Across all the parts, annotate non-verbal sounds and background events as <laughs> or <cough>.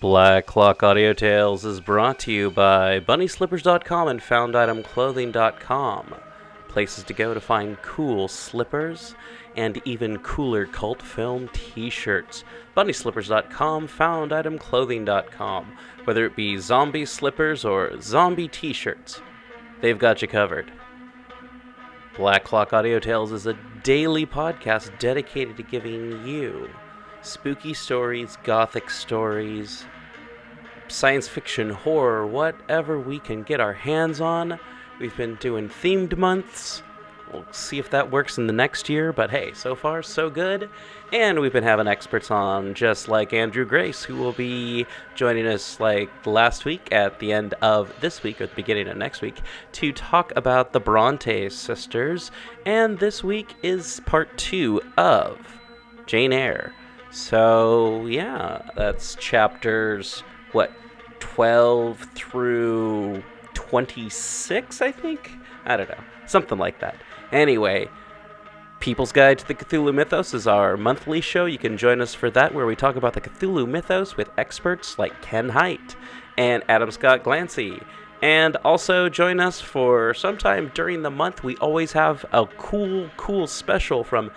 Black Clock Audio Tales is brought to you by BunnySlippers.com and FoundItemClothing.com. Places to go to find cool slippers and even cooler cult film t shirts. BunnySlippers.com, FoundItemClothing.com. Whether it be zombie slippers or zombie t shirts, they've got you covered. Black Clock Audio Tales is a daily podcast dedicated to giving you spooky stories, gothic stories, science fiction, horror, whatever we can get our hands on. We've been doing themed months. We'll see if that works in the next year, but hey, so far so good. And we've been having experts on, just like Andrew Grace, who will be joining us like last week at the end of this week or the beginning of next week to talk about the Bronte sisters. And this week is part two of Jane Eyre. So, yeah, that's chapters, what, 12 through 26, I think? I don't know. Something like that. Anyway, People's Guide to the Cthulhu Mythos is our monthly show. You can join us for that, where we talk about the Cthulhu Mythos with experts like Ken Hite and Adam Scott Glancy. And also join us for sometime during the month. We always have a cool, cool special from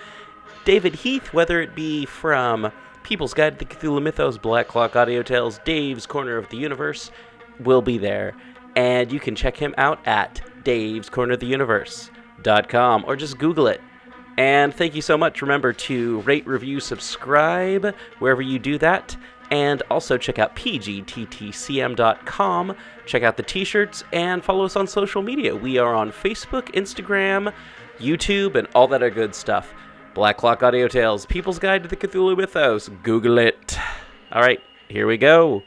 David Heath, whether it be from People's Guide to the Cthulhu Mythos, Black Clock Audio Tales, Dave's Corner of the Universe, will be there. And you can check him out at Dave's Corner of the Universe.com or just Google it. And thank you so much. Remember to rate, review, subscribe wherever you do that. And also check out pgttcm.com. Check out the t shirts and follow us on social media. We are on Facebook, Instagram, YouTube, and all that good stuff. Black Clock Audio Tales, People's Guide to the Cthulhu Mythos. Google it. All right, here we go.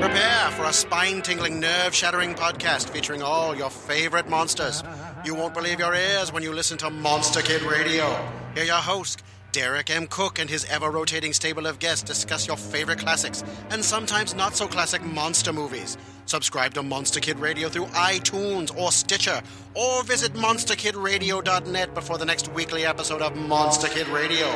Prepare for a spine tingling, nerve shattering podcast featuring all your favorite monsters. You won't believe your ears when you listen to Monster Kid Radio. Hear your host, Derek M. Koch, and his ever rotating stable of guests discuss your favorite classics and sometimes not so classic monster movies. Subscribe to Monster Kid Radio through iTunes or Stitcher, or visit monsterkidradio.net before the next weekly episode of Monster Kid Radio.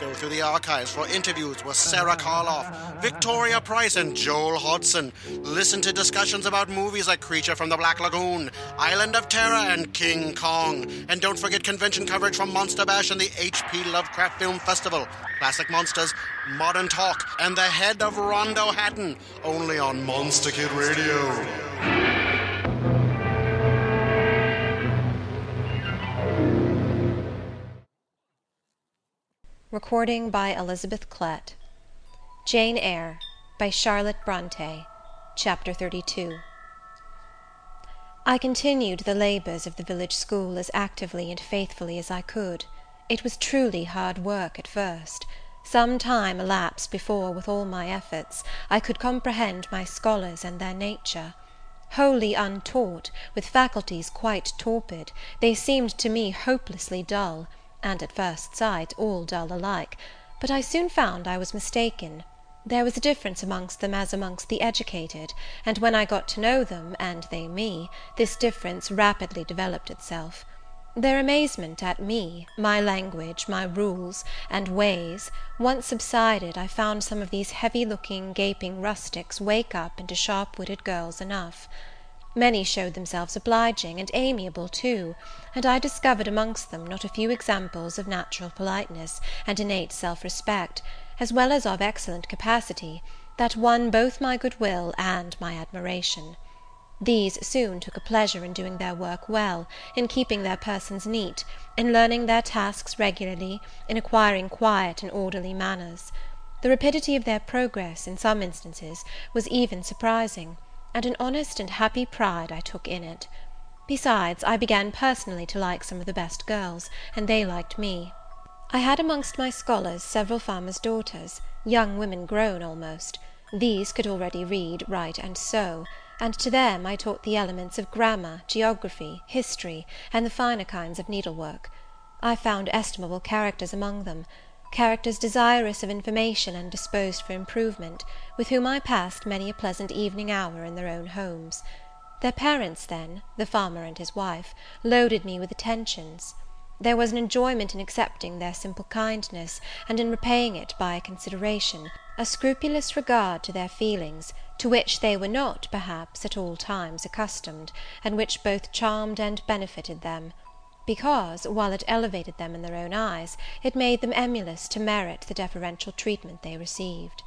Go through the archives for interviews with Sarah Karloff, Victoria Price, and Joel Hodgson. Listen to discussions about movies like Creature from the Black Lagoon, Island of Terror, and King Kong. And don't forget convention coverage from Monster Bash and the H.P. Lovecraft Film Festival. Classic Monsters, Modern Talk, and the head of Rondo Hatton. Only on Monster Kid Radio. Recording by Elizabeth Klett. Jane Eyre by Charlotte Bronte. Chapter 32 I continued the labours of the village school as actively and faithfully as I could. It was truly hard work at first. Some time elapsed before, with all my efforts, I could comprehend my scholars and their nature. Wholly untaught, with faculties quite torpid, they seemed to me hopelessly dull, and, at first sight, all dull alike; but I soon found I was mistaken. There was a difference amongst them as amongst the educated, and when I got to know them, and they me, this difference rapidly developed itself. Their amazement at me, my language, my rules, and ways, once subsided, I found some of these heavy looking, gaping rustics wake up into sharp witted girls enough. Many showed themselves obliging, and amiable too; and I discovered amongst them not a few examples of natural politeness, and innate self respect, as well as of excellent capacity, that won both my good will and my admiration. These soon took a pleasure in doing their work well, in keeping their persons neat, in learning their tasks regularly, in acquiring quiet and orderly manners. The rapidity of their progress, in some instances, was even surprising and an honest and happy pride I took in it. Besides, I began personally to like some of the best girls, and they liked me. I had amongst my scholars several farmers' daughters, young women grown almost. These could already read, write, and sew; and to them I taught the elements of grammar, geography, history, and the finer kinds of needlework. I found estimable characters among them characters desirous of information and disposed for improvement, with whom I passed many a pleasant evening hour in their own homes. Their parents then, the farmer and his wife, loaded me with attentions. There was an enjoyment in accepting their simple kindness, and in repaying it by a consideration, a scrupulous regard to their feelings, to which they were not, perhaps, at all times accustomed, and which both charmed and benefited them; because, while it elevated them in their own eyes, it made them emulous to merit the deferential treatment they received.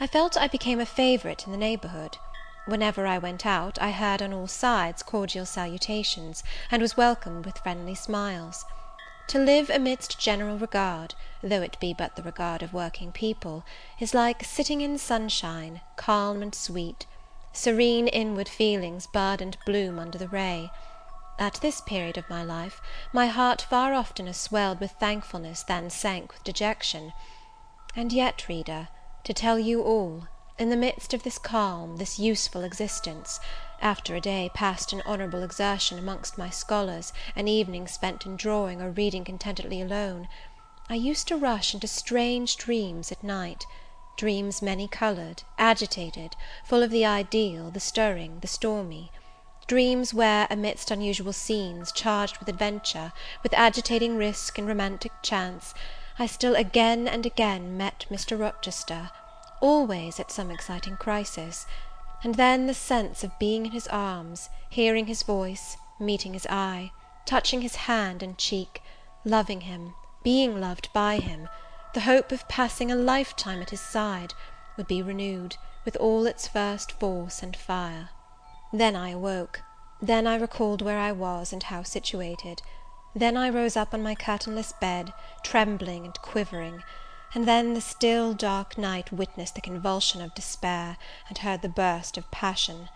I felt I became a favourite in the neighbourhood. Whenever I went out, I heard on all sides cordial salutations, and was welcomed with friendly smiles. To live amidst general regard, though it be but the regard of working people, is like sitting in sunshine, calm and sweet; serene inward feelings bud and bloom under the ray. At this period of my life, my heart far oftener swelled with thankfulness than sank with dejection. And yet, reader, to tell you all, in the midst of this calm, this useful existence, after a day passed in honourable exertion amongst my scholars, an evening spent in drawing or reading contentedly alone, I used to rush into strange dreams at night; dreams many coloured, agitated, full of the ideal, the stirring, the stormy; dreams where, amidst unusual scenes, charged with adventure, with agitating risk and romantic chance, I still again and again met Mr. Rochester, always at some exciting crisis; and then the sense of being in his arms, hearing his voice, meeting his eye, touching his hand and cheek, loving him, being loved by him, the hope of passing a lifetime at his side, would be renewed, with all its first force and fire. Then I awoke; then I recalled where I was, and how situated. Then I rose up on my curtainless bed, trembling and quivering; and then the still, dark night witnessed the convulsion of despair, and heard the burst of passion.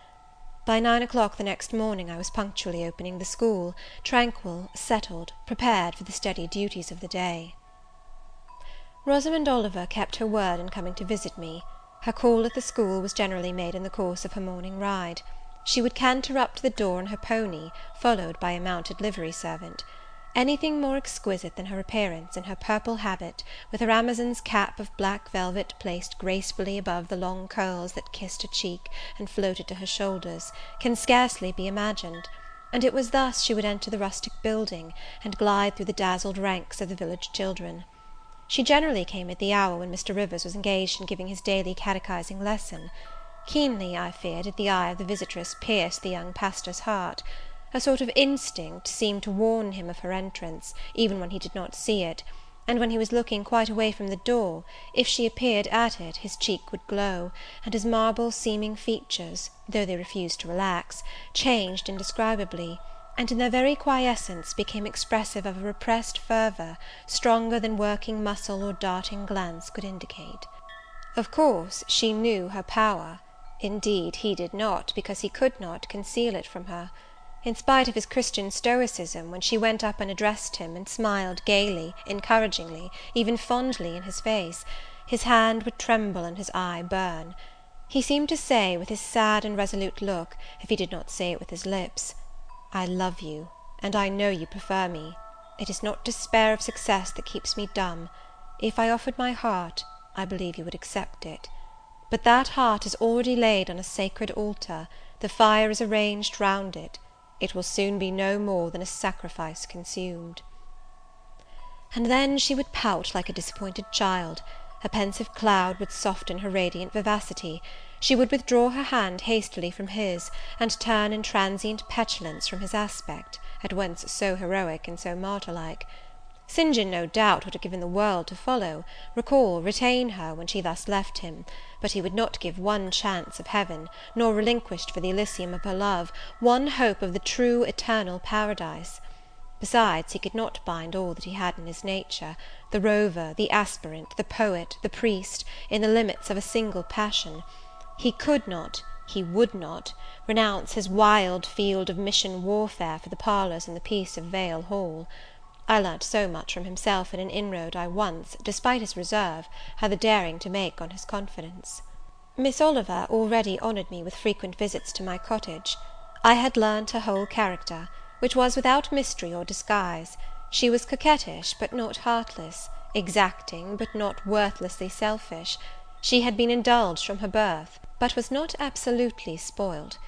By nine o'clock the next morning I was punctually opening the school, tranquil, settled, prepared for the steady duties of the day. Rosamond Oliver kept her word in coming to visit me. Her call at the school was generally made in the course of her morning ride. She would canter up to the door on her pony, followed by a mounted livery servant. Anything more exquisite than her appearance, in her purple habit, with her Amazon's cap of black velvet placed gracefully above the long curls that kissed her cheek and floated to her shoulders, can scarcely be imagined; and it was thus she would enter the rustic building, and glide through the dazzled ranks of the village children. She generally came at the hour when Mr. Rivers was engaged in giving his daily catechizing lesson. Keenly, I fear, did the eye of the visitress pierce the young pastor's heart. A sort of instinct seemed to warn him of her entrance, even when he did not see it; and when he was looking quite away from the door, if she appeared at it, his cheek would glow, and his marble seeming features, though they refused to relax, changed indescribably, and in their very quiescence became expressive of a repressed fervour, stronger than working muscle or darting glance could indicate. Of course she knew her power; indeed he did not, because he could not, conceal it from her in spite of his Christian stoicism, when she went up and addressed him, and smiled gaily, encouragingly, even fondly in his face, his hand would tremble and his eye burn. He seemed to say, with his sad and resolute look, if he did not say it with his lips, "I love you, and I know you prefer me. It is not despair of success that keeps me dumb. If I offered my heart, I believe you would accept it. But that heart is already laid on a sacred altar, the fire is arranged round it it will soon be no more than a sacrifice consumed." And then she would pout like a disappointed child; a pensive cloud would soften her radiant vivacity; she would withdraw her hand hastily from his, and turn in transient petulance from his aspect, at once so heroic and so martyr like. St. John, no doubt, would have given the world to follow, recall, retain her, when she thus left him; but he would not give one chance of heaven, nor relinquished for the Elysium of her love, one hope of the true, eternal paradise. Besides, he could not bind all that he had in his nature, the rover, the aspirant, the poet, the priest, in the limits of a single passion. He could not, he would not, renounce his wild field of mission warfare for the parlours and the peace of Vale Hall. I learnt so much from himself in an inroad I once, despite his reserve, had the daring to make on his confidence. Miss Oliver already honoured me with frequent visits to my cottage. I had learnt her whole character, which was without mystery or disguise; she was coquettish, but not heartless; exacting, but not worthlessly selfish; she had been indulged from her birth, but was not absolutely spoilt;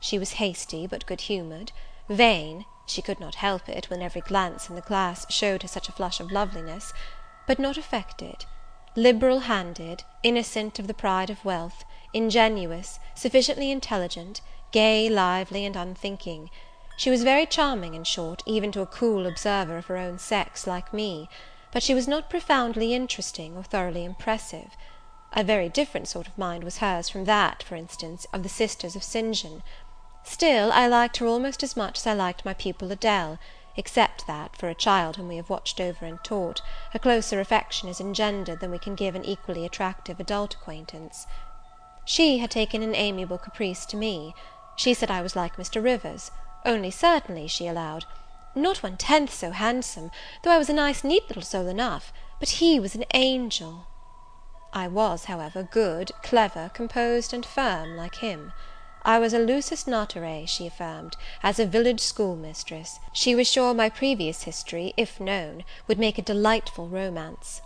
she was hasty, but good humoured; vain she could not help it, when every glance in the glass showed her such a flush of loveliness, but not affected; liberal handed, innocent of the pride of wealth, ingenuous, sufficiently intelligent, gay, lively, and unthinking. She was very charming, in short, even to a cool observer of her own sex like me; but she was not profoundly interesting or thoroughly impressive. A very different sort of mind was hers from that, for instance, of the sisters of St. John. Still, I liked her almost as much as I liked my pupil Adele, except that, for a child whom we have watched over and taught, a closer affection is engendered than we can give an equally attractive adult acquaintance. She had taken an amiable caprice to me. She said I was like Mr. Rivers only certainly, she allowed, not one tenth so handsome, though I was a nice neat little soul enough, but he was an angel. I was, however, good, clever, composed, and firm, like him. I was a lusus naturae, she affirmed, as a village schoolmistress. She was sure my previous history, if known, would make a delightful romance.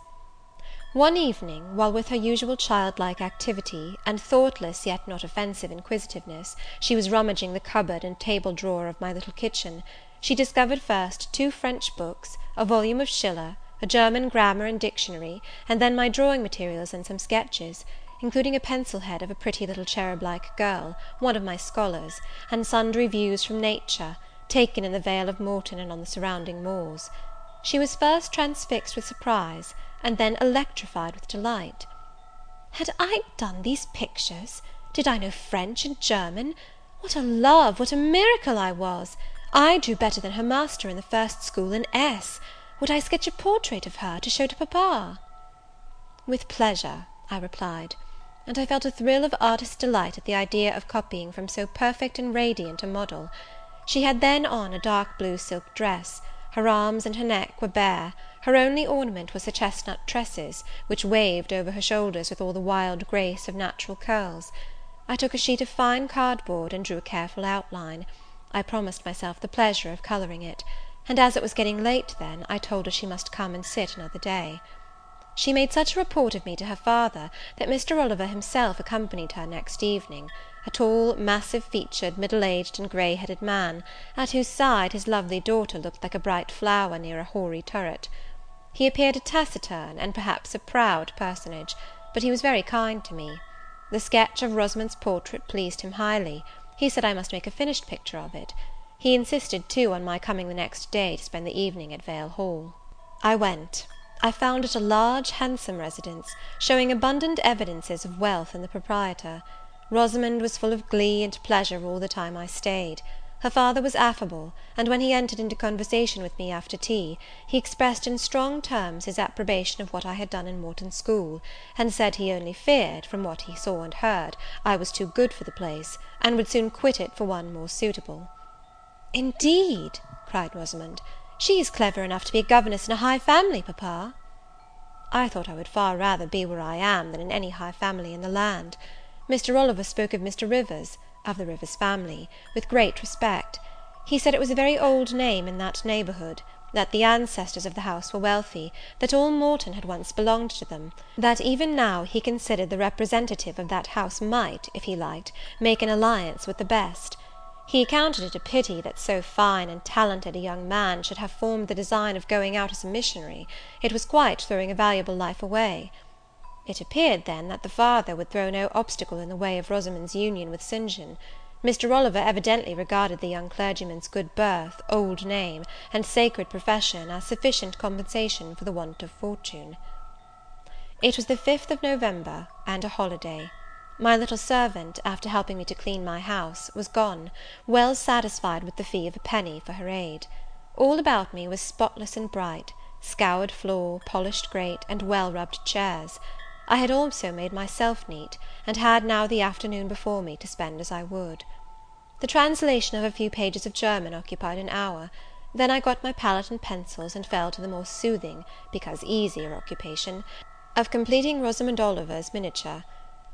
One evening, while with her usual childlike activity, and thoughtless yet not offensive inquisitiveness, she was rummaging the cupboard and table drawer of my little kitchen, she discovered first two French books, a volume of Schiller, a German grammar and dictionary, and then my drawing materials and some sketches, including a pencil head of a pretty little cherub like girl, one of my scholars, and sundry views from nature, taken in the Vale of Morton and on the surrounding moors. She was first transfixed with surprise, and then electrified with delight. Had I done these pictures? Did I know French and German? What a love, what a miracle I was! I drew better than her master in the first school in S. Would I sketch a portrait of her, to show to papa? With pleasure, I replied; and I felt a thrill of artist delight at the idea of copying from so perfect and radiant a model. She had then on a dark blue silk dress; her arms and her neck were bare; her only ornament was her chestnut tresses, which waved over her shoulders with all the wild grace of natural curls. I took a sheet of fine cardboard, and drew a careful outline. I promised myself the pleasure of colouring it; and as it was getting late then, I told her she must come and sit another day. She made such a report of me to her father, that Mr. Oliver himself accompanied her next evening a tall, massive featured, middle aged, and grey headed man, at whose side his lovely daughter looked like a bright flower near a hoary turret. He appeared a taciturn, and perhaps a proud personage, but he was very kind to me. The sketch of Rosamond's portrait pleased him highly; he said I must make a finished picture of it. He insisted, too, on my coming the next day to spend the evening at Vale Hall. I went. I found it a large, handsome residence, showing abundant evidences of wealth in the proprietor. Rosamond was full of glee and pleasure all the time I stayed. Her father was affable, and when he entered into conversation with me after tea, he expressed in strong terms his approbation of what I had done in Morton school, and said he only feared, from what he saw and heard, I was too good for the place, and would soon quit it for one more suitable. "Indeed," cried Rosamond, "she is clever enough to be a governess in a high family, papa." I thought I would far rather be where I am than in any high family in the land. Mr. Oliver spoke of Mr. Rivers of the Rivers family, with great respect. He said it was a very old name in that neighbourhood; that the ancestors of the house were wealthy; that all Morton had once belonged to them; that even now he considered the representative of that house might, if he liked, make an alliance with the best. He accounted it a pity that so fine and talented a young man should have formed the design of going out as a missionary; it was quite throwing a valuable life away. It appeared, then, that the father would throw no obstacle in the way of Rosamond's union with St. John. Mr. Oliver evidently regarded the young clergyman's good birth, old name, and sacred profession, as sufficient compensation for the want of fortune. It was the fifth of November, and a holiday. My little servant, after helping me to clean my house, was gone, well satisfied with the fee of a penny for her aid. All about me was spotless and bright; scoured floor, polished grate, and well rubbed chairs. I had also made myself neat, and had now the afternoon before me to spend as I would. The translation of a few pages of German occupied an hour; then I got my palette and pencils, and fell to the more soothing, because easier occupation, of completing Rosamond Oliver's miniature.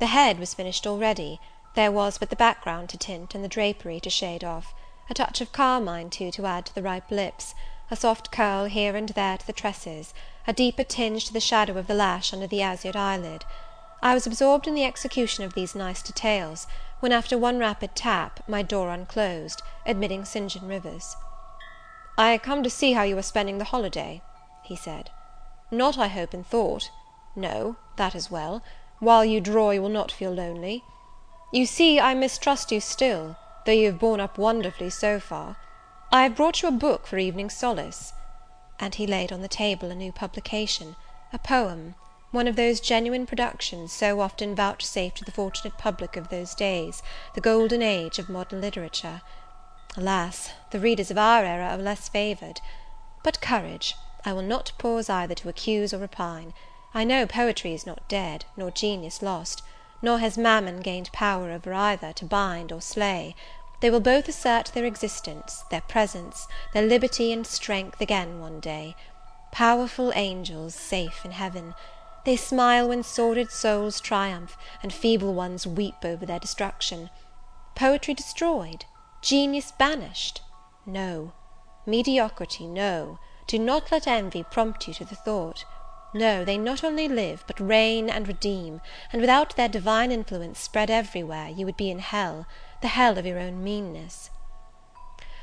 The head was finished already; there was but the background to tint, and the drapery to shade off; a touch of carmine, too, to add to the ripe lips; a soft curl here and there to the tresses a deeper tinge to the shadow of the lash under the azured eyelid. I was absorbed in the execution of these nice details, when, after one rapid tap, my door unclosed, admitting St. John Rivers. "I come to see how you are spending the holiday," he said. "Not, I hope, in thought. No, that is well. While you draw, you will not feel lonely. You see, I mistrust you still, though you have borne up wonderfully so far. I have brought you a book for evening solace." And he laid on the table a new publication, a poem, one of those genuine productions so often vouchsafed to the fortunate public of those days, the golden age of modern literature. Alas, the readers of our era are less favoured! But courage! I will not pause either to accuse or repine. I know poetry is not dead, nor genius lost; nor has Mammon gained power over either, to bind or slay. They will both assert their existence, their presence, their liberty and strength again one day. Powerful angels, safe in heaven! They smile when sordid souls triumph, and feeble ones weep over their destruction. Poetry destroyed? Genius banished? No. Mediocrity, no. Do not let envy prompt you to the thought. No, they not only live, but reign and redeem; and without their divine influence spread everywhere, you would be in hell, the hell of your own meanness.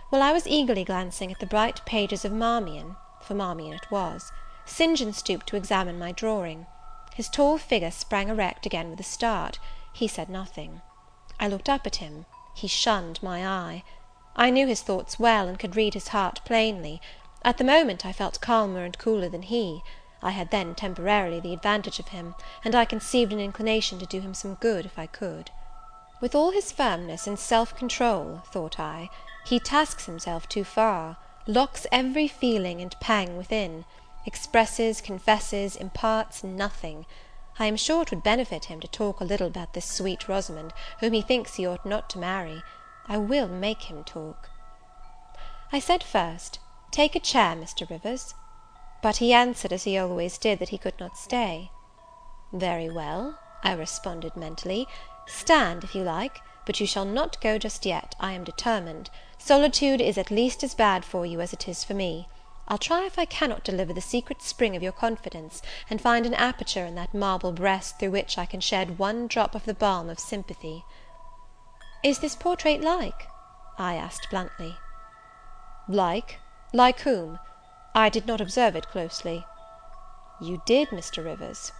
While I was eagerly glancing at the bright pages of Marmion, for Marmion it was, St. John stooped to examine my drawing. His tall figure sprang erect again with a start; he said nothing. I looked up at him; he shunned my eye. I knew his thoughts well, and could read his heart plainly; at the moment I felt calmer and cooler than he; I had then, temporarily, the advantage of him, and I conceived an inclination to do him some good if I could. With all his firmness and self control, thought I, he tasks himself too far, locks every feeling and pang within expresses, confesses, imparts nothing. I am sure it would benefit him to talk a little about this sweet Rosamond, whom he thinks he ought not to marry. I will make him talk. I said first, "Take a chair, Mr. Rivers." But he answered, as he always did, that he could not stay. "Very well," I responded mentally, "stand if you like; but you shall not go just yet, I am determined. Solitude is at least as bad for you as it is for me. I'll try if I cannot deliver the secret spring of your confidence, and find an aperture in that marble breast through which I can shed one drop of the balm of sympathy." "Is this portrait like?" I asked bluntly. "Like? Like whom? I did not observe it closely." "You did, Mr. Rivers."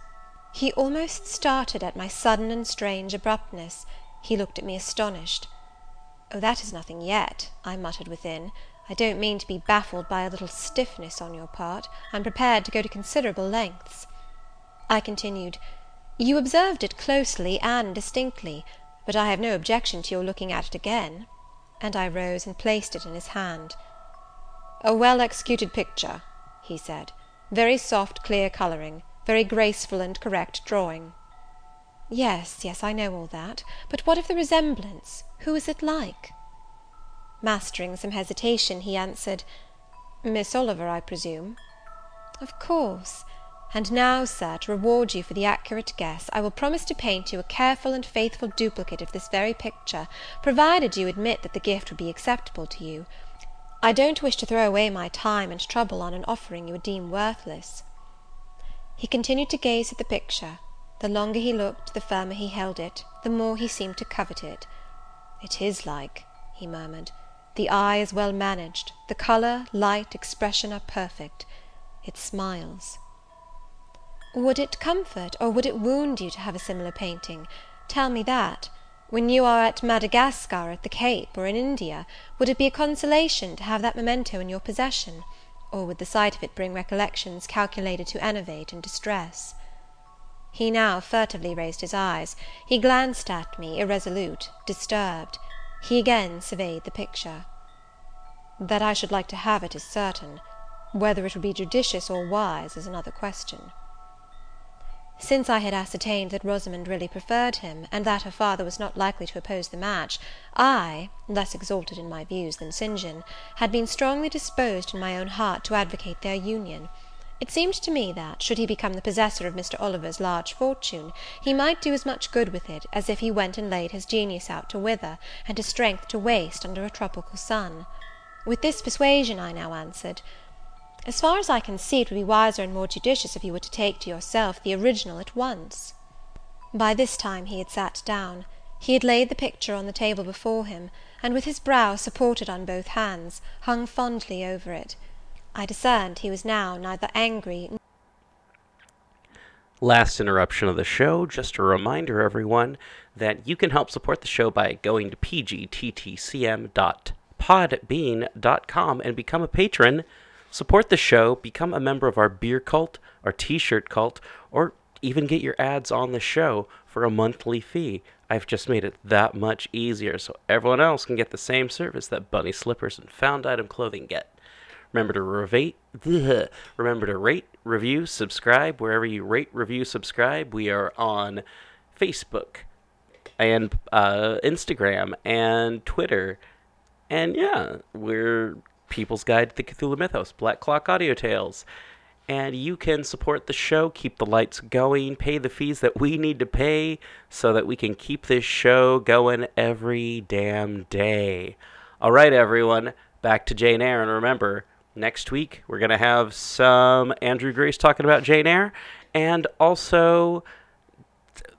He almost started at my sudden and strange abruptness; he looked at me astonished. "Oh, that is nothing yet," I muttered within. I don't mean to be baffled by a little stiffness on your part; I'm prepared to go to considerable lengths." I continued, "You observed it closely and distinctly; but I have no objection to your looking at it again;" and I rose and placed it in his hand. "A well executed picture," he said; "very soft clear colouring, very graceful and correct drawing." "Yes, yes, I know all that; but what of the resemblance? Who is it like?" Mastering some hesitation, he answered, "Miss Oliver, I presume?" "Of course. And now, Sir, to reward you for the accurate guess, I will promise to paint you a careful and faithful duplicate of this very picture, provided you admit that the gift would be acceptable to you. I don't wish to throw away my time and trouble on an offering you would deem worthless." He continued to gaze at the picture; the longer he looked, the firmer he held it, the more he seemed to covet it. "It is like," he murmured. The eye is well managed; the colour, light, expression are perfect. It smiles. Would it comfort, or would it wound you to have a similar painting? Tell me that. When you are at Madagascar, at the Cape, or in India, would it be a consolation to have that memento in your possession? or would the sight of it bring recollections calculated to enervate and distress? He now furtively raised his eyes; he glanced at me, irresolute, disturbed. He again surveyed the picture. "That I should like to have it is certain; whether it would be judicious or wise is another question." Since I had ascertained that Rosamond really preferred him, and that her father was not likely to oppose the match, I, less exalted in my views than St. John, had been strongly disposed in my own heart to advocate their union. It seemed to me that, should he become the possessor of Mr. Oliver's large fortune, he might do as much good with it as if he went and laid his genius out to wither, and his strength to waste, under a tropical sun. With this persuasion I now answered, "As far as I can see, it would be wiser and more judicious if you were to take to yourself the original at once." By this time he had sat down. He had laid the picture on the table before him, and with his brow supported on both hands, hung fondly over it. I discerned he was now neither angry Last interruption of the show. Just a reminder, everyone, that you can help support the show by going to pgttcm.podbean.com and become a patron. Support the show, become a member of our beer cult, our t shirt cult, or even get your ads on the show for a monthly fee. I've just made it that much easier so everyone else can get the same service that Bunny Slippers and Found Item Clothing get. Remember to rate, <laughs> remember to rate, review, subscribe wherever you rate, review, subscribe. We are on Facebook and uh, Instagram and Twitter, and yeah, we're People's Guide to the Cthulhu Mythos, Black Clock Audio Tales. And you can support the show, keep the lights going, pay the fees that we need to pay so that we can keep this show going every damn day. All right, everyone, back to Jane Eyre. And remember, next week we're going to have some Andrew Grace talking about Jane Eyre, and also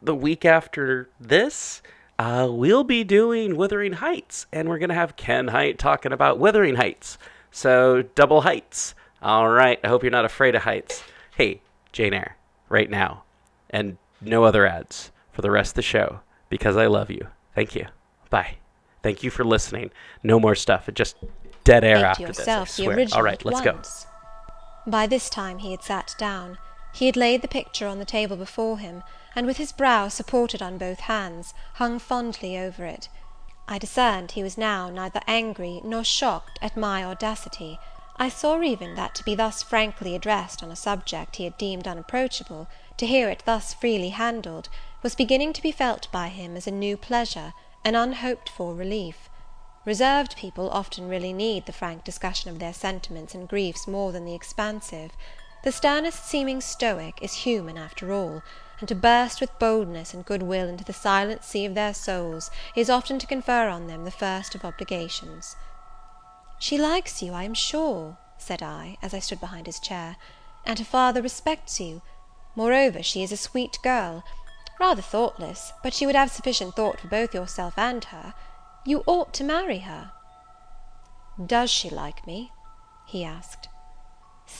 the week after this, uh, we'll be doing Wuthering Heights, and we're going to have Ken Hite talking about Wuthering Heights. So, double heights. All right, I hope you're not afraid of heights. Hey, Jane Eyre, right now, and no other ads for the rest of the show because I love you. Thank you. Bye. Thank you for listening. No more stuff. It just dead air Make after yourself this. I swear. All right, let's go. once. By this time he had sat down. He had laid the picture on the table before him, and with his brow supported on both hands, hung fondly over it. I discerned he was now neither angry nor shocked at my audacity. I saw even that to be thus frankly addressed on a subject he had deemed unapproachable, to hear it thus freely handled, was beginning to be felt by him as a new pleasure, an unhoped for relief. Reserved people often really need the frank discussion of their sentiments and griefs more than the expansive. The sternest seeming stoic is human after all, and to burst with boldness and good will into the silent sea of their souls is often to confer on them the first of obligations. "She likes you, I am sure," said I, as I stood behind his chair, "and her father respects you. Moreover, she is a sweet girl; rather thoughtless, but she would have sufficient thought for both yourself and her. You ought to marry her." "Does she like me?" he asked.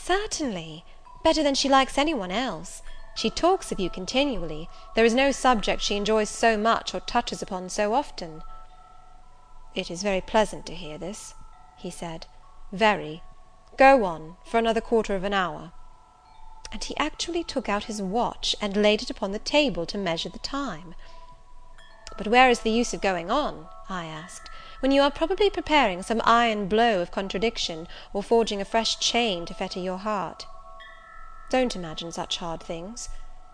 "Certainly; better than she likes any one else. She talks of you continually; there is no subject she enjoys so much or touches upon so often." "It is very pleasant to hear this," he said, "very. Go on, for another quarter of an hour." And he actually took out his watch, and laid it upon the table to measure the time. "But where is the use of going on?" I asked, "when you are probably preparing some iron blow of contradiction, or forging a fresh chain to fetter your heart? Don't imagine such hard things.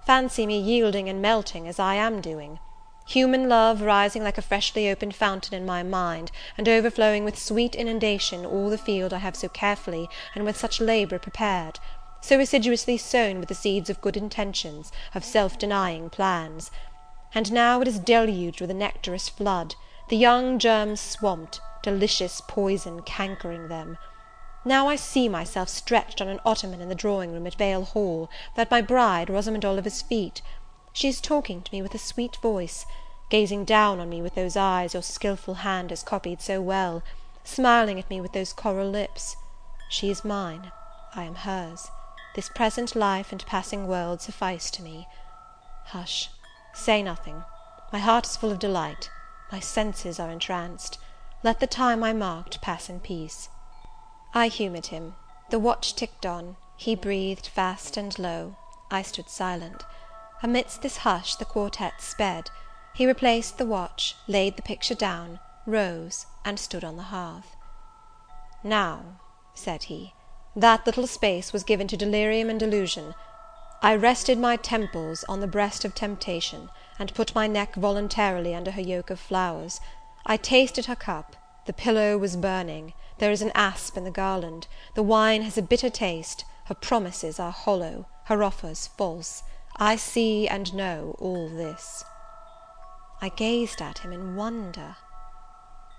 Fancy me yielding and melting, as I am doing. Human love rising like a freshly opened fountain in my mind, and overflowing with sweet inundation all the field I have so carefully and with such labour prepared; so assiduously sown with the seeds of good intentions, of self denying plans and now it is deluged with a nectarous flood, the young germs swamped, delicious poison cankering them. Now I see myself stretched on an ottoman in the drawing room at Vale Hall, at my bride, Rosamond Oliver's feet. She is talking to me with a sweet voice, gazing down on me with those eyes your skilful hand has copied so well, smiling at me with those coral lips. She is mine, I am hers. This present life and passing world suffice to me. Hush! Say nothing. My heart is full of delight; my senses are entranced. Let the time I marked pass in peace." I humoured him. The watch ticked on; he breathed fast and low. I stood silent. Amidst this hush the quartet sped. He replaced the watch, laid the picture down, rose, and stood on the hearth. "Now," said he, "that little space was given to delirium and delusion. I rested my temples on the breast of temptation, and put my neck voluntarily under her yoke of flowers. I tasted her cup; the pillow was burning; there is an asp in the garland; the wine has a bitter taste; her promises are hollow, her offers false. I see and know all this." I gazed at him in wonder.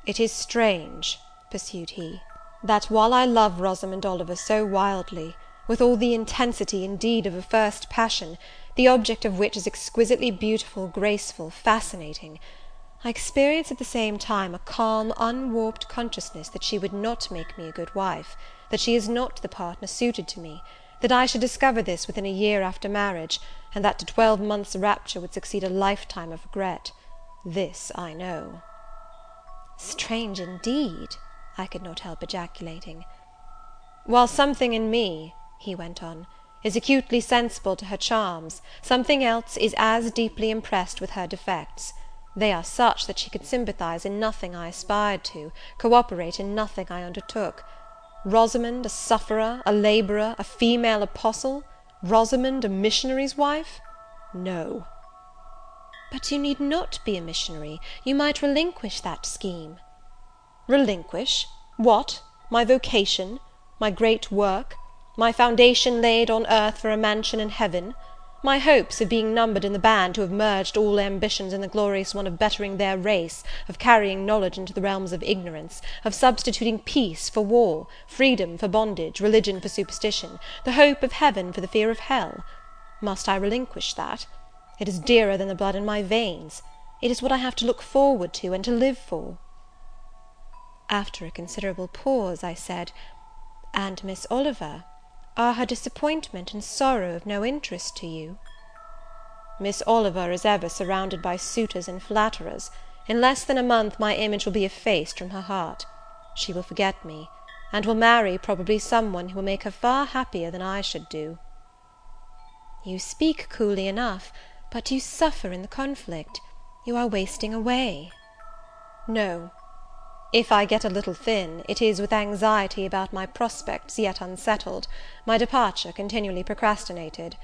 "It is strange," pursued he, "that while I love Rosamond Oliver so wildly with all the intensity, indeed, of a first passion, the object of which is exquisitely beautiful, graceful, fascinating, I experience at the same time a calm, unwarped consciousness that she would not make me a good wife, that she is not the partner suited to me, that I should discover this within a year after marriage, and that to twelve months' rapture would succeed a lifetime of regret. This I know. Strange indeed! I could not help ejaculating. While something in me, he went on, is acutely sensible to her charms, something else is as deeply impressed with her defects. They are such, that she could sympathize in nothing I aspired to, co operate in nothing I undertook. Rosamond a sufferer, a labourer, a female apostle! Rosamond a missionary's wife? No. But you need not be a missionary; you might relinquish that scheme. Relinquish? What? My vocation? My great work? My foundation laid on earth for a mansion in heaven? my hopes of being numbered in the band who have merged all ambitions in the glorious one of bettering their race, of carrying knowledge into the realms of ignorance, of substituting peace for war, freedom for bondage, religion for superstition, the hope of heaven for the fear of hell, must I relinquish that? It is dearer than the blood in my veins; it is what I have to look forward to, and to live for. After a considerable pause, I said, "And Miss Oliver?" Are her disappointment and sorrow of no interest to you?" "Miss Oliver is ever surrounded by suitors and flatterers. In less than a month my image will be effaced from her heart. She will forget me, and will marry probably some one who will make her far happier than I should do." "You speak coolly enough, but you suffer in the conflict. You are wasting away." "No. If I get a little thin, it is with anxiety about my prospects yet unsettled, my departure continually procrastinated.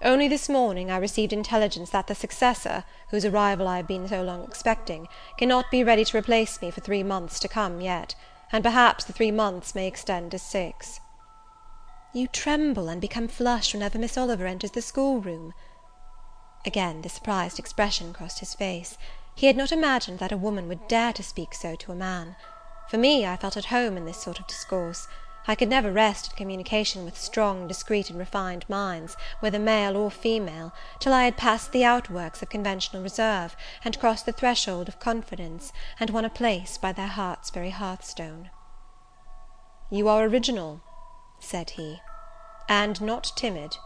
Only this morning I received intelligence that the successor, whose arrival I have been so long expecting, cannot be ready to replace me for three months to come yet, and perhaps the three months may extend to six." "You tremble and become flushed whenever Miss Oliver enters the schoolroom." Again the surprised expression crossed his face. He had not imagined that a woman would dare to speak so to a man. For me, I felt at home in this sort of discourse. I could never rest in communication with strong, discreet, and refined minds, whether male or female, till I had passed the outworks of conventional reserve, and crossed the threshold of confidence, and won a place by their heart's very hearthstone. "You are original," said he, "and not timid.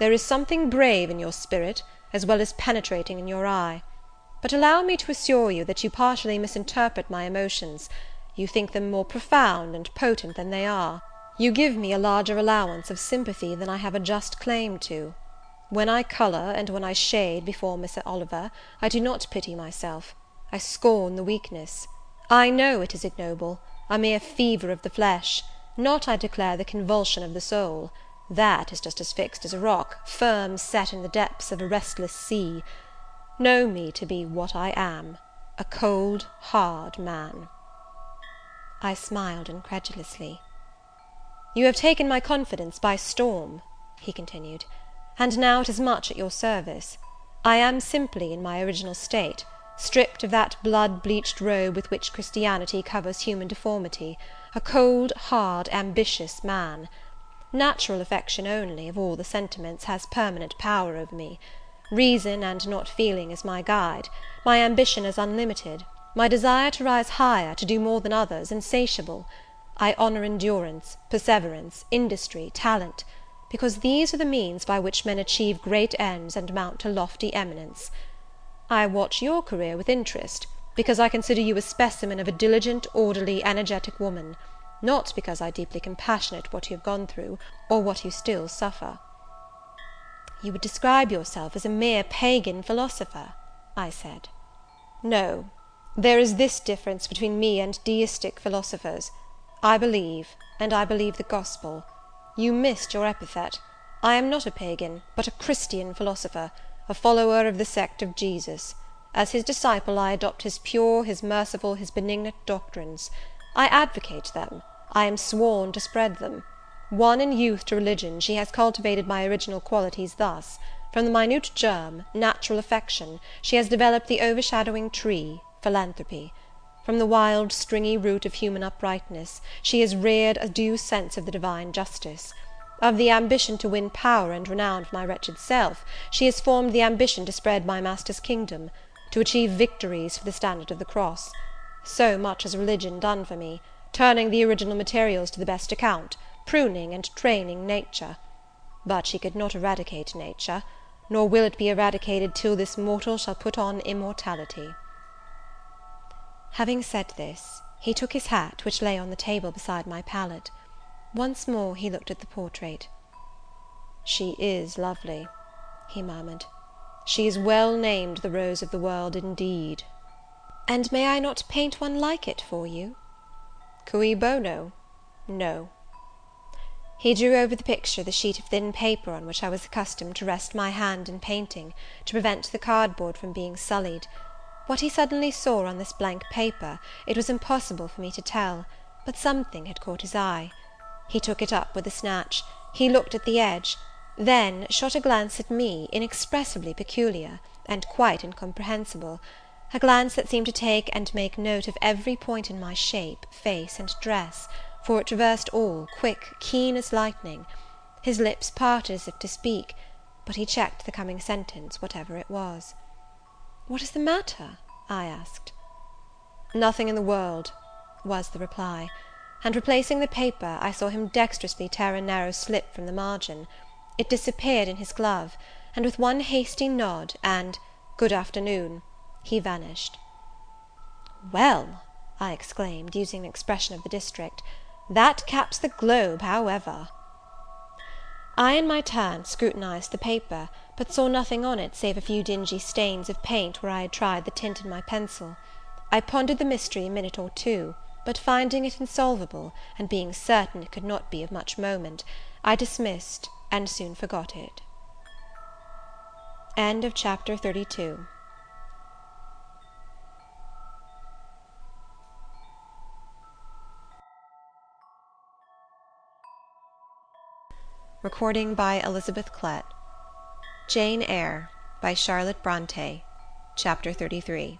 There is something brave in your spirit, as well as penetrating in your eye. But allow me to assure you, that you partially misinterpret my emotions; you think them more profound and potent than they are. You give me a larger allowance of sympathy than I have a just claim to. When I colour, and when I shade before Miss Oliver, I do not pity myself; I scorn the weakness. I know it is ignoble, a mere fever of the flesh; not, I declare, the convulsion of the soul; that is just as fixed as a rock, firm set in the depths of a restless sea know me to be what I am, a cold, hard man." I smiled incredulously. "You have taken my confidence by storm," he continued, "and now it is much at your service. I am simply in my original state, stripped of that blood bleached robe with which Christianity covers human deformity, a cold, hard, ambitious man. Natural affection only, of all the sentiments, has permanent power over me. Reason, and not feeling, is my guide; my ambition is unlimited; my desire to rise higher, to do more than others, insatiable. I honour endurance, perseverance, industry, talent; because these are the means by which men achieve great ends and mount to lofty eminence. I watch your career with interest, because I consider you a specimen of a diligent, orderly, energetic woman; not because I deeply compassionate what you have gone through, or what you still suffer. "You would describe yourself as a mere pagan philosopher," I said. "No; there is this difference between me and deistic philosophers: I believe, and I believe the gospel. You missed your epithet. I am not a pagan, but a Christian philosopher, a follower of the sect of Jesus. As his disciple, I adopt his pure, his merciful, his benignant doctrines. I advocate them; I am sworn to spread them. Won in youth to religion, she has cultivated my original qualities thus: from the minute germ, natural affection, she has developed the overshadowing tree, philanthropy; from the wild, stringy root of human uprightness, she has reared a due sense of the divine justice; of the ambition to win power and renown for my wretched self, she has formed the ambition to spread my Master's kingdom; to achieve victories for the standard of the cross. So much has religion done for me, turning the original materials to the best account, pruning and training nature. But she could not eradicate nature, nor will it be eradicated till this mortal shall put on immortality. Having said this, he took his hat, which lay on the table beside my palette. Once more he looked at the portrait. "She is lovely," he murmured. "She is well named the rose of the world, indeed." "And may I not paint one like it for you?" "Cui bono? No." He drew over the picture the sheet of thin paper on which I was accustomed to rest my hand in painting, to prevent the cardboard from being sullied. What he suddenly saw on this blank paper, it was impossible for me to tell, but something had caught his eye. He took it up with a snatch; he looked at the edge, then shot a glance at me, inexpressibly peculiar, and quite incomprehensible a glance that seemed to take and make note of every point in my shape, face, and dress for it traversed all, quick, keen as lightning. His lips parted as if to speak, but he checked the coming sentence, whatever it was. "What is the matter?" I asked. "Nothing in the world," was the reply; and, replacing the paper, I saw him dexterously tear a narrow slip from the margin. It disappeared in his glove, and with one hasty nod, and "Good afternoon," he vanished. "Well," I exclaimed, using an expression of the district. That caps the globe, however. I, in my turn, scrutinized the paper, but saw nothing on it save a few dingy stains of paint where I had tried the tint in my pencil. I pondered the mystery a minute or two, but finding it insolvable, and being certain it could not be of much moment, I dismissed, and soon forgot it. End of Chapter XXXII. Recording by Elizabeth Klett. Jane Eyre by Charlotte Bronte Chapter 33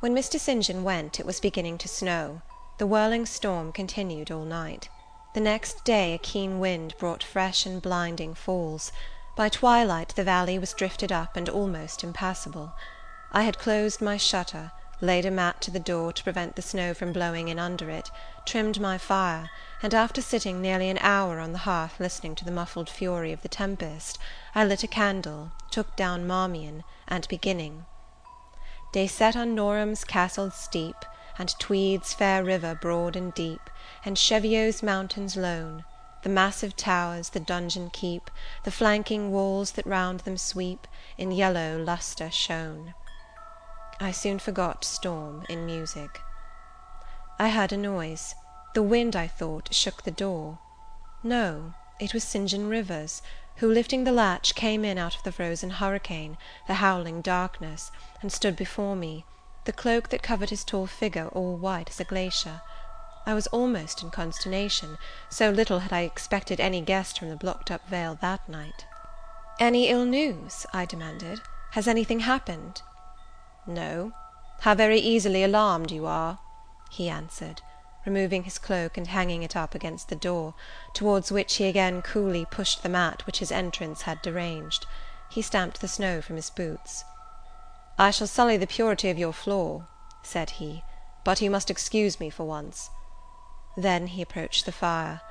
When Mr. St. John went, it was beginning to snow. The whirling storm continued all night. The next day a keen wind brought fresh and blinding falls. By twilight the valley was drifted up and almost impassable. I had closed my shutter laid a mat to the door to prevent the snow from blowing in under it, trimmed my fire, and after sitting nearly an hour on the hearth listening to the muffled fury of the tempest, I lit a candle, took down "Marmion," and beginning "They set on Norham's castled steep, And Tweed's fair river broad and deep, And Cheviot's mountains lone; The massive towers the donjon keep, The flanking walls that round them sweep, In yellow lustre shone." I soon forgot storm in music. I heard a noise. The wind, I thought, shook the door. No, it was St. John Rivers, who, lifting the latch, came in out of the frozen hurricane, the howling darkness, and stood before me, the cloak that covered his tall figure all white as a glacier. I was almost in consternation, so little had I expected any guest from the blocked up vale that night. "Any ill news?" I demanded. "Has anything happened?" "No. How very easily alarmed you are!" he answered, removing his cloak and hanging it up against the door, towards which he again coolly pushed the mat which his entrance had deranged. He stamped the snow from his boots. "I shall sully the purity of your floor," said he, "but you must excuse me for once." Then he approached the fire.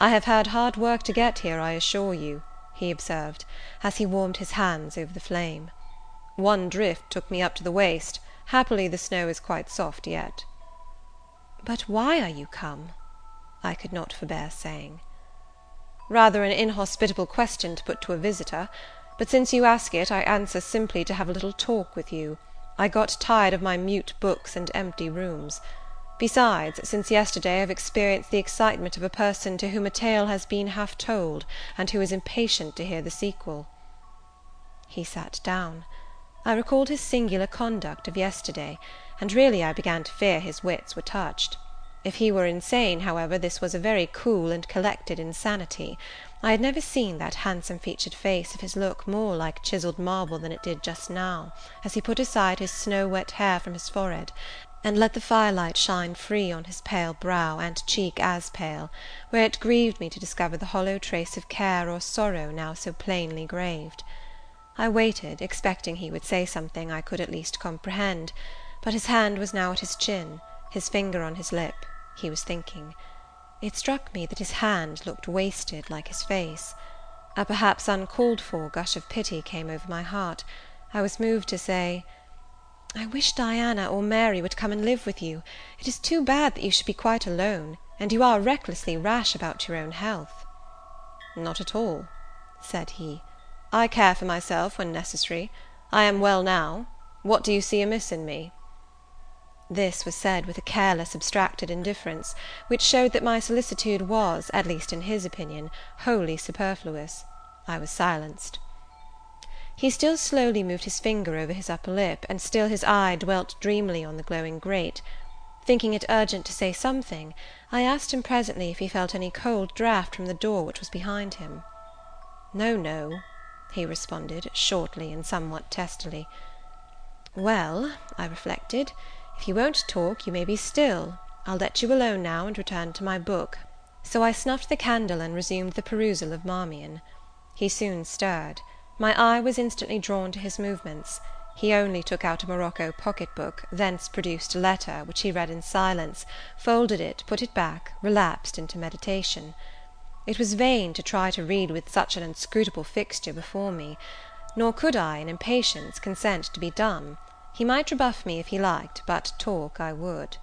"I have had hard work to get here, I assure you," he observed, as he warmed his hands over the flame. One drift took me up to the waist; happily the snow is quite soft yet." "But why are you come?" I could not forbear saying. "Rather an inhospitable question to put to a visitor; but since you ask it, I answer simply to have a little talk with you. I got tired of my mute books and empty rooms. Besides, since yesterday I have experienced the excitement of a person to whom a tale has been half told, and who is impatient to hear the sequel." He sat down. I recalled his singular conduct of yesterday, and really I began to fear his wits were touched. If he were insane, however, this was a very cool and collected insanity. I had never seen that handsome featured face of his look more like chiselled marble than it did just now, as he put aside his snow wet hair from his forehead, and let the firelight shine free on his pale brow, and cheek as pale, where it grieved me to discover the hollow trace of care or sorrow now so plainly graved. I waited, expecting he would say something I could at least comprehend; but his hand was now at his chin, his finger on his lip, he was thinking. It struck me that his hand looked wasted like his face. A perhaps uncalled for gush of pity came over my heart. I was moved to say, "I wish Diana or Mary would come and live with you. It is too bad that you should be quite alone, and you are recklessly rash about your own health." "Not at all," said he. I care for myself when necessary. I am well now. What do you see amiss in me?" This was said with a careless, abstracted indifference, which showed that my solicitude was, at least in his opinion, wholly superfluous. I was silenced. He still slowly moved his finger over his upper lip, and still his eye dwelt dreamily on the glowing grate. Thinking it urgent to say something, I asked him presently if he felt any cold draught from the door which was behind him. "No, no," he responded, shortly and somewhat testily. "Well," I reflected, "if you won't talk, you may be still. I'll let you alone now, and return to my book." So I snuffed the candle and resumed the perusal of Marmion. He soon stirred. My eye was instantly drawn to his movements. He only took out a morocco pocket book, thence produced a letter, which he read in silence, folded it, put it back, relapsed into meditation. It was vain to try to read with such an inscrutable fixture before me; nor could I, in impatience, consent to be dumb. He might rebuff me if he liked, but talk I would.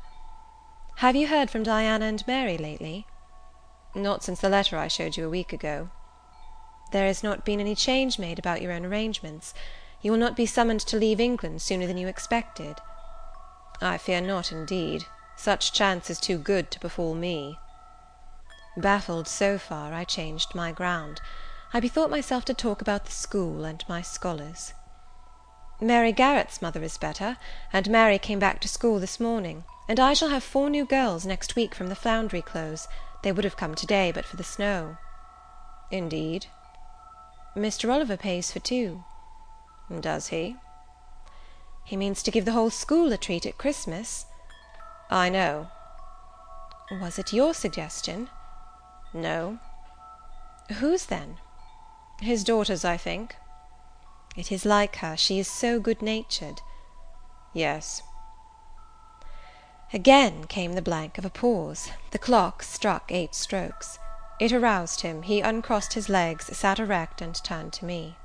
"Have you heard from Diana and Mary lately?" "Not since the letter I showed you a week ago." "There has not been any change made about your own arrangements? You will not be summoned to leave England sooner than you expected?" "I fear not, indeed. Such chance is too good to befall me." Baffled so far, I changed my ground. I bethought myself to talk about the school and my scholars. Mary Garrett's mother is better, and Mary came back to school this morning, and I shall have four new girls next week from the Foundry Close. They would have come to day, but for the snow. Indeed? Mr. Oliver pays for two. Does he? He means to give the whole school a treat at Christmas. I know. Was it your suggestion? "No." "Whose, then?" "His daughter's, I think." "It is like her, she is so good natured." "Yes." Again came the blank of a pause. The clock struck eight strokes. It aroused him; he uncrossed his legs, sat erect, and turned to me.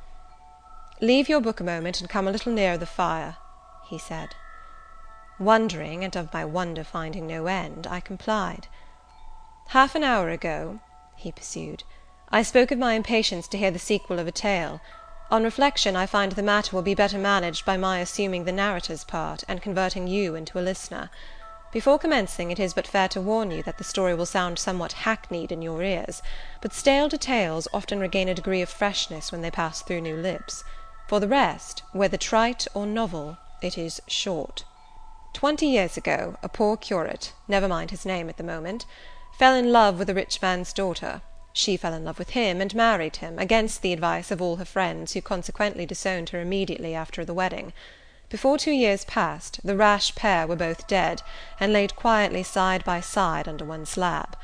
"Leave your book a moment, and come a little nearer the fire," he said. Wondering, and of my wonder finding no end, I complied. "Half an hour ago," he pursued, "I spoke of my impatience to hear the sequel of a tale. On reflection, I find the matter will be better managed by my assuming the narrator's part, and converting you into a listener. Before commencing, it is but fair to warn you that the story will sound somewhat hackneyed in your ears; but stale details often regain a degree of freshness when they pass through new lips. For the rest, whether trite or novel, it is short. Twenty years ago, a poor curate, never mind his name at the moment fell in love with a rich man's daughter; she fell in love with him, and married him, against the advice of all her friends, who consequently disowned her immediately after the wedding. Before two years passed, the rash pair were both dead, and laid quietly side by side under one slab.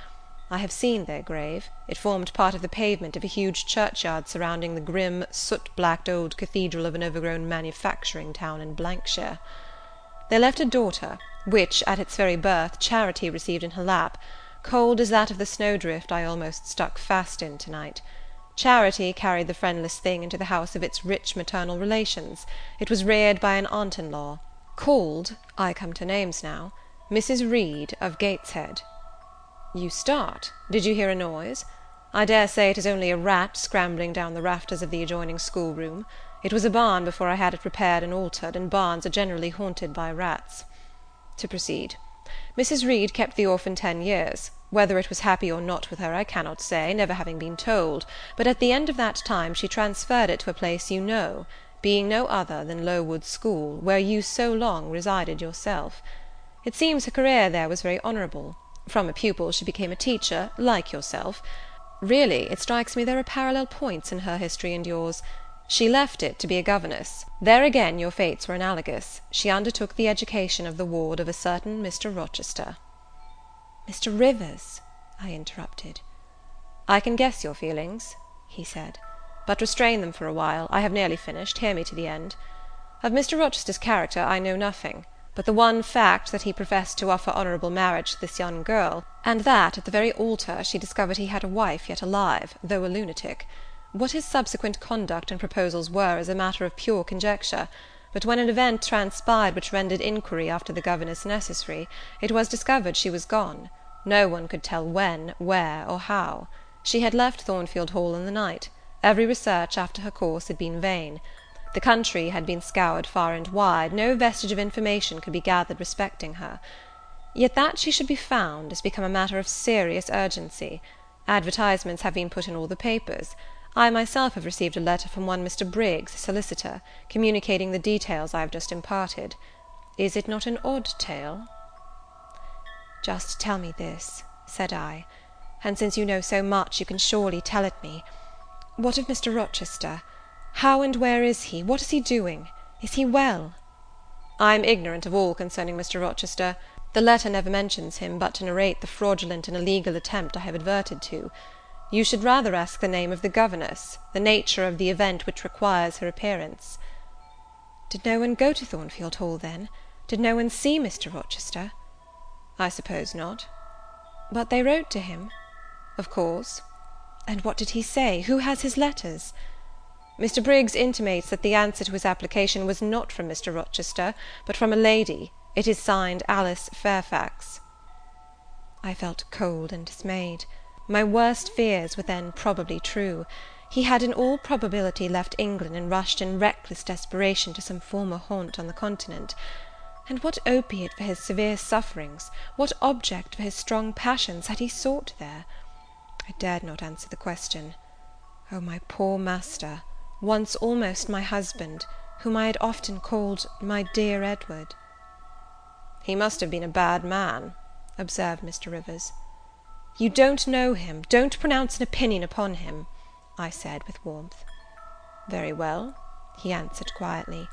I have seen their grave; it formed part of the pavement of a huge churchyard surrounding the grim, soot blacked old cathedral of an overgrown manufacturing town in shire. They left a daughter, which, at its very birth, Charity received in her lap cold as that of the snowdrift I almost stuck fast in to night. Charity carried the friendless thing into the house of its rich maternal relations. It was reared by an aunt in law, called I come to names now Mrs. Reed of Gateshead. You start. Did you hear a noise? I dare say it is only a rat scrambling down the rafters of the adjoining schoolroom. It was a barn before I had it repaired and altered, and barns are generally haunted by rats. To proceed. Mrs. Reed kept the orphan ten years. Whether it was happy or not with her I cannot say, never having been told; but at the end of that time she transferred it to a place you know, being no other than Lowood School, where you so long resided yourself. It seems her career there was very honourable. From a pupil she became a teacher, like yourself. Really, it strikes me there are parallel points in her history and yours. She left it to be a governess. There again your fates were analogous. She undertook the education of the ward of a certain Mr. Rochester." "Mr. Rivers," I interrupted. "I can guess your feelings," he said. But restrain them for a while, I have nearly finished, hear me to the end. Of Mr. Rochester's character I know nothing, but the one fact that he professed to offer honourable marriage to this young girl, and that, at the very altar, she discovered he had a wife yet alive, though a lunatic. What his subsequent conduct and proposals were, is a matter of pure conjecture; but when an event transpired which rendered inquiry after the governess necessary, it was discovered she was gone; no one could tell when, where, or how. She had left Thornfield Hall in the night; every research after her course had been vain. The country had been scoured far and wide, no vestige of information could be gathered respecting her. Yet that she should be found, is become a matter of serious urgency. Advertisements have been put in all the papers. I myself have received a letter from one Mr. Briggs, solicitor, communicating the details I have just imparted. Is it not an odd tale? "Just tell me this," said I, "and since you know so much, you can surely tell it me. What of Mr. Rochester? How and where is he? What is he doing? Is he well?" I am ignorant of all concerning Mr. Rochester. The letter never mentions him, but to narrate the fraudulent and illegal attempt I have adverted to. You should rather ask the name of the governess, the nature of the event which requires her appearance. Did no one go to Thornfield Hall, then? Did no one see Mr. Rochester? I suppose not. But they wrote to him? Of course. And what did he say? Who has his letters? Mr. Briggs intimates that the answer to his application was not from Mr. Rochester, but from a lady. It is signed Alice Fairfax. I felt cold and dismayed. My worst fears were then probably true. He had in all probability left England, and rushed in reckless desperation to some former haunt on the continent. And what opiate for his severe sufferings, what object for his strong passions, had he sought there? I dared not answer the question. O my poor master! once almost my husband, whom I had often called my dear Edward. "He must have been a bad man," observed Mr. Rivers. "You don't know him, don't pronounce an opinion upon him," I said, with warmth. "Very well," he answered quietly;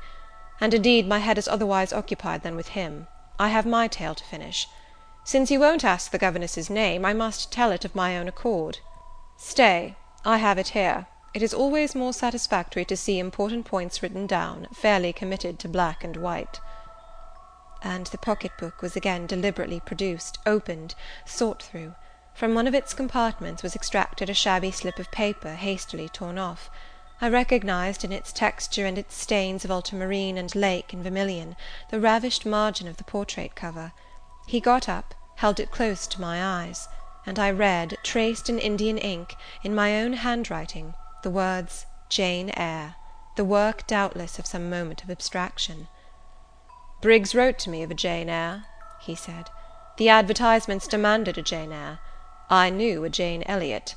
"and indeed my head is otherwise occupied than with him. I have my tale to finish. Since you won't ask the governess's name, I must tell it of my own accord. Stay, I have it here. It is always more satisfactory to see important points written down, fairly committed to black and white." And the pocket book was again deliberately produced, opened, sought through. From one of its compartments was extracted a shabby slip of paper, hastily torn off. I recognized in its texture and its stains of ultramarine and lake and vermilion, the ravished margin of the portrait cover. He got up, held it close to my eyes, and I read, traced in Indian ink, in my own handwriting the words "Jane Eyre," the work, doubtless, of some moment of abstraction. "Briggs wrote to me of a Jane Eyre," he said. "The advertisements demanded a Jane Eyre. I knew a Jane Elliott.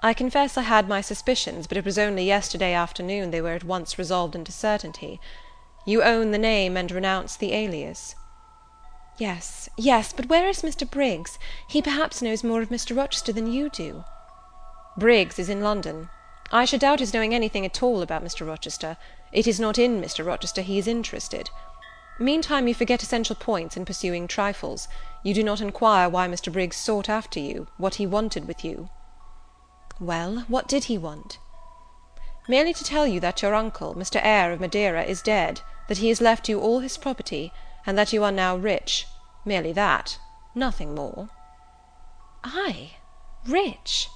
I confess I had my suspicions, but it was only yesterday afternoon they were at once resolved into certainty. You own the name and renounce the alias?" "Yes, yes; but where is Mr. Briggs? He perhaps knows more of Mr. Rochester than you do." "Briggs is in London. I should doubt his knowing anything at all about Mr. Rochester; it is not in Mr. Rochester he is interested. Meantime you forget essential points in pursuing trifles; you do not inquire why Mr. Briggs sought after you, what he wanted with you." "Well, what did he want?" "Merely to tell you that your uncle, Mr. Eyre of Madeira, is dead, that he has left you all his property, and that you are now rich; merely that; nothing more." "I rich?"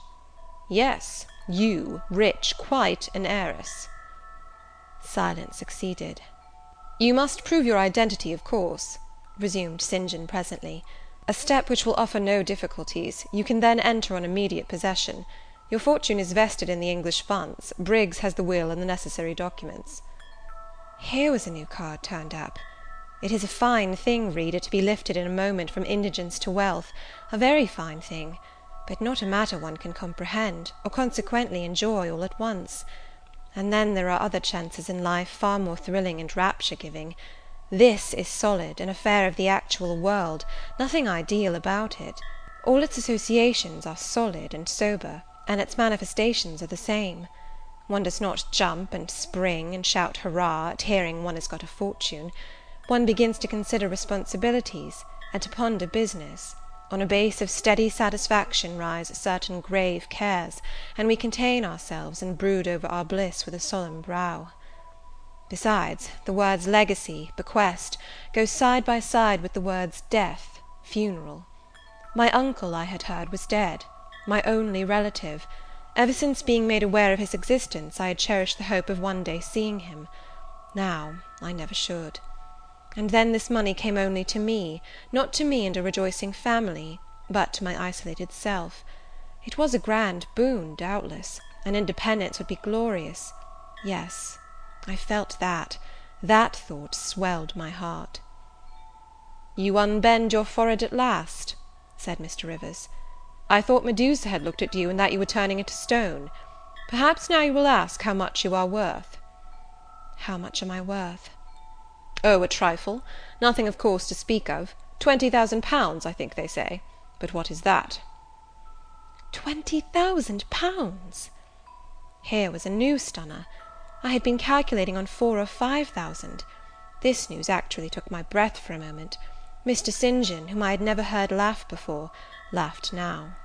"Yes. You, rich, quite an heiress." Silence succeeded. "You must prove your identity, of course," resumed St. John presently; "a step which will offer no difficulties; you can then enter on immediate possession. Your fortune is vested in the English funds; Briggs has the will and the necessary documents." Here was a new card turned up. It is a fine thing, reader, to be lifted in a moment from indigence to wealth; a very fine thing but not a matter one can comprehend, or consequently enjoy all at once. And then there are other chances in life far more thrilling and rapture giving. This is solid, an affair of the actual world, nothing ideal about it. All its associations are solid and sober, and its manifestations are the same. One does not jump and spring and shout hurrah at hearing one has got a fortune. One begins to consider responsibilities, and to ponder business On a base of steady satisfaction rise certain grave cares, and we contain ourselves, and brood over our bliss with a solemn brow. Besides, the words legacy, bequest, go side by side with the words death, funeral. My uncle, I had heard, was dead; my only relative; ever since being made aware of his existence, I had cherished the hope of one day seeing him; now, I never should. And then this money came only to me, not to me and a rejoicing family, but to my isolated self. It was a grand boon, doubtless; and independence would be glorious. Yes, I felt that; that thought swelled my heart. "You unbend your forehead at last?" said Mr. Rivers. "I thought Medusa had looked at you, and that you were turning into stone. Perhaps now you will ask how much you are worth?" "How much am I worth?" "O, a trifle; nothing of course to speak of; twenty thousand pounds, I think they say; but what is that?" Twenty thousand pounds! Here was a new stunner. I had been calculating on four or five thousand. This news actually took my breath for a moment. Mr. St. John, whom I had never heard laugh before, laughed now.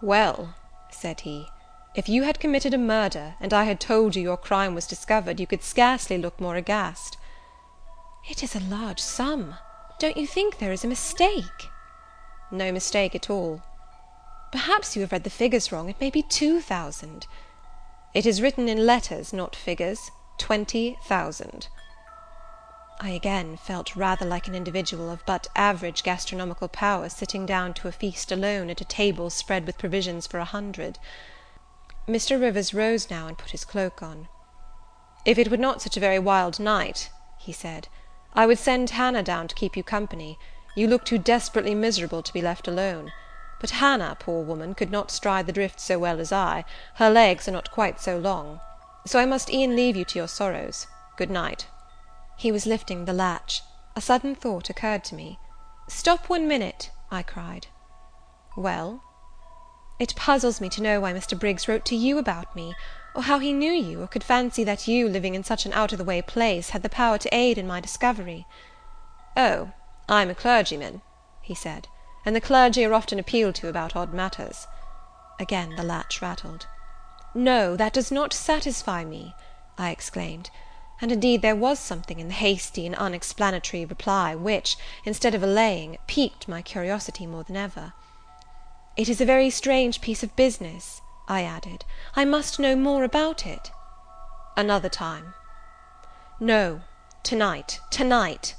"Well," said he, "if you had committed a murder, and I had told you your crime was discovered, you could scarcely look more aghast. "It is a large sum. Don't you think there is a mistake?" "No mistake at all." "Perhaps you have read the figures wrong; it may be two thousand." "It is written in letters, not figures twenty thousand." I again felt rather like an individual of but average gastronomical powers sitting down to a feast alone at a table spread with provisions for a hundred. Mr. Rivers rose now and put his cloak on. "If it were not such a very wild night," he said, I would send Hannah down to keep you company; you look too desperately miserable to be left alone. But Hannah, poor woman, could not stride the drift so well as I; her legs are not quite so long. So I must e'en leave you to your sorrows. Good night." He was lifting the latch. A sudden thought occurred to me. "Stop one minute," I cried. "Well?" "It puzzles me to know why Mr. Briggs wrote to you about me or how he knew you, or could fancy that you, living in such an out of the way place, had the power to aid in my discovery." "O, I'm a clergyman," he said, "and the clergy are often appealed to about odd matters." Again the latch rattled. "No, that does not satisfy me," I exclaimed; and indeed there was something in the hasty and unexplanatory reply which, instead of allaying, piqued my curiosity more than ever. "It is a very strange piece of business. I added, "I must know more about it." "Another time." "No, to night, to night!"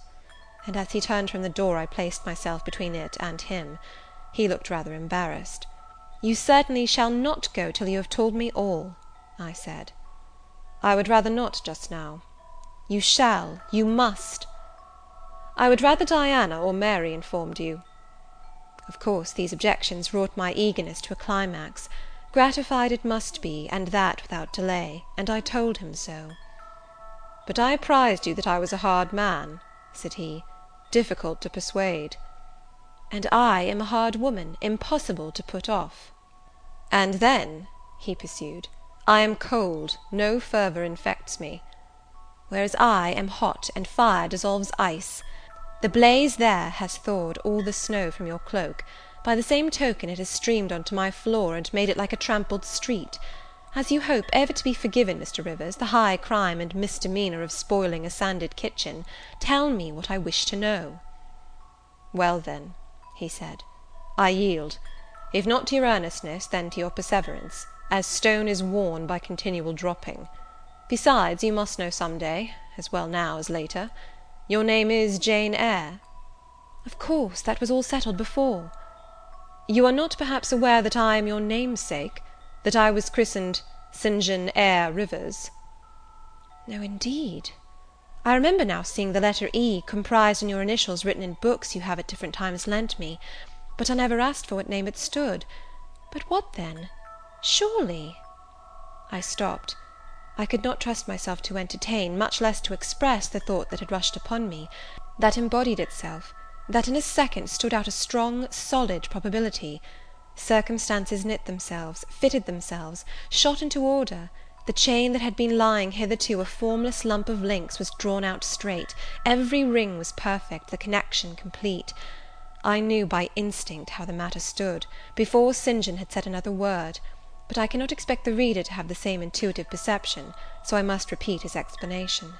and as he turned from the door, I placed myself between it and him. He looked rather embarrassed. "You certainly shall not go till you have told me all," I said. "I would rather not just now." "You shall, you must." "I would rather Diana or Mary informed you." Of course these objections wrought my eagerness to a climax. Gratified it must be, and that without delay, and I told him so. "But I apprized you that I was a hard man," said he, "difficult to persuade." "And I am a hard woman, impossible to put off." "And then," he pursued, "I am cold, no fervour infects me; whereas I am hot, and fire dissolves ice. The blaze there has thawed all the snow from your cloak by the same token it has streamed on to my floor, and made it like a trampled street. As you hope ever to be forgiven, Mr. Rivers, the high crime and misdemeanour of spoiling a sanded kitchen, tell me what I wish to know." "Well, then," he said, "I yield; if not to your earnestness, then to your perseverance, as stone is worn by continual dropping. Besides, you must know some day, as well now as later. Your name is Jane Eyre?" "Of course; that was all settled before." You are not perhaps aware that I am your namesake? that I was christened St. John Eyre Rivers?" "No, indeed. I remember now seeing the letter E comprised in your initials written in books you have at different times lent me; but I never asked for what name it stood. But what then? Surely I stopped. I could not trust myself to entertain, much less to express, the thought that had rushed upon me; that embodied itself that in a second stood out a strong, solid probability. Circumstances knit themselves, fitted themselves, shot into order; the chain that had been lying hitherto a formless lump of links was drawn out straight, every ring was perfect, the connection complete. I knew by instinct how the matter stood, before St. John had said another word; but I cannot expect the reader to have the same intuitive perception, so I must repeat his explanation.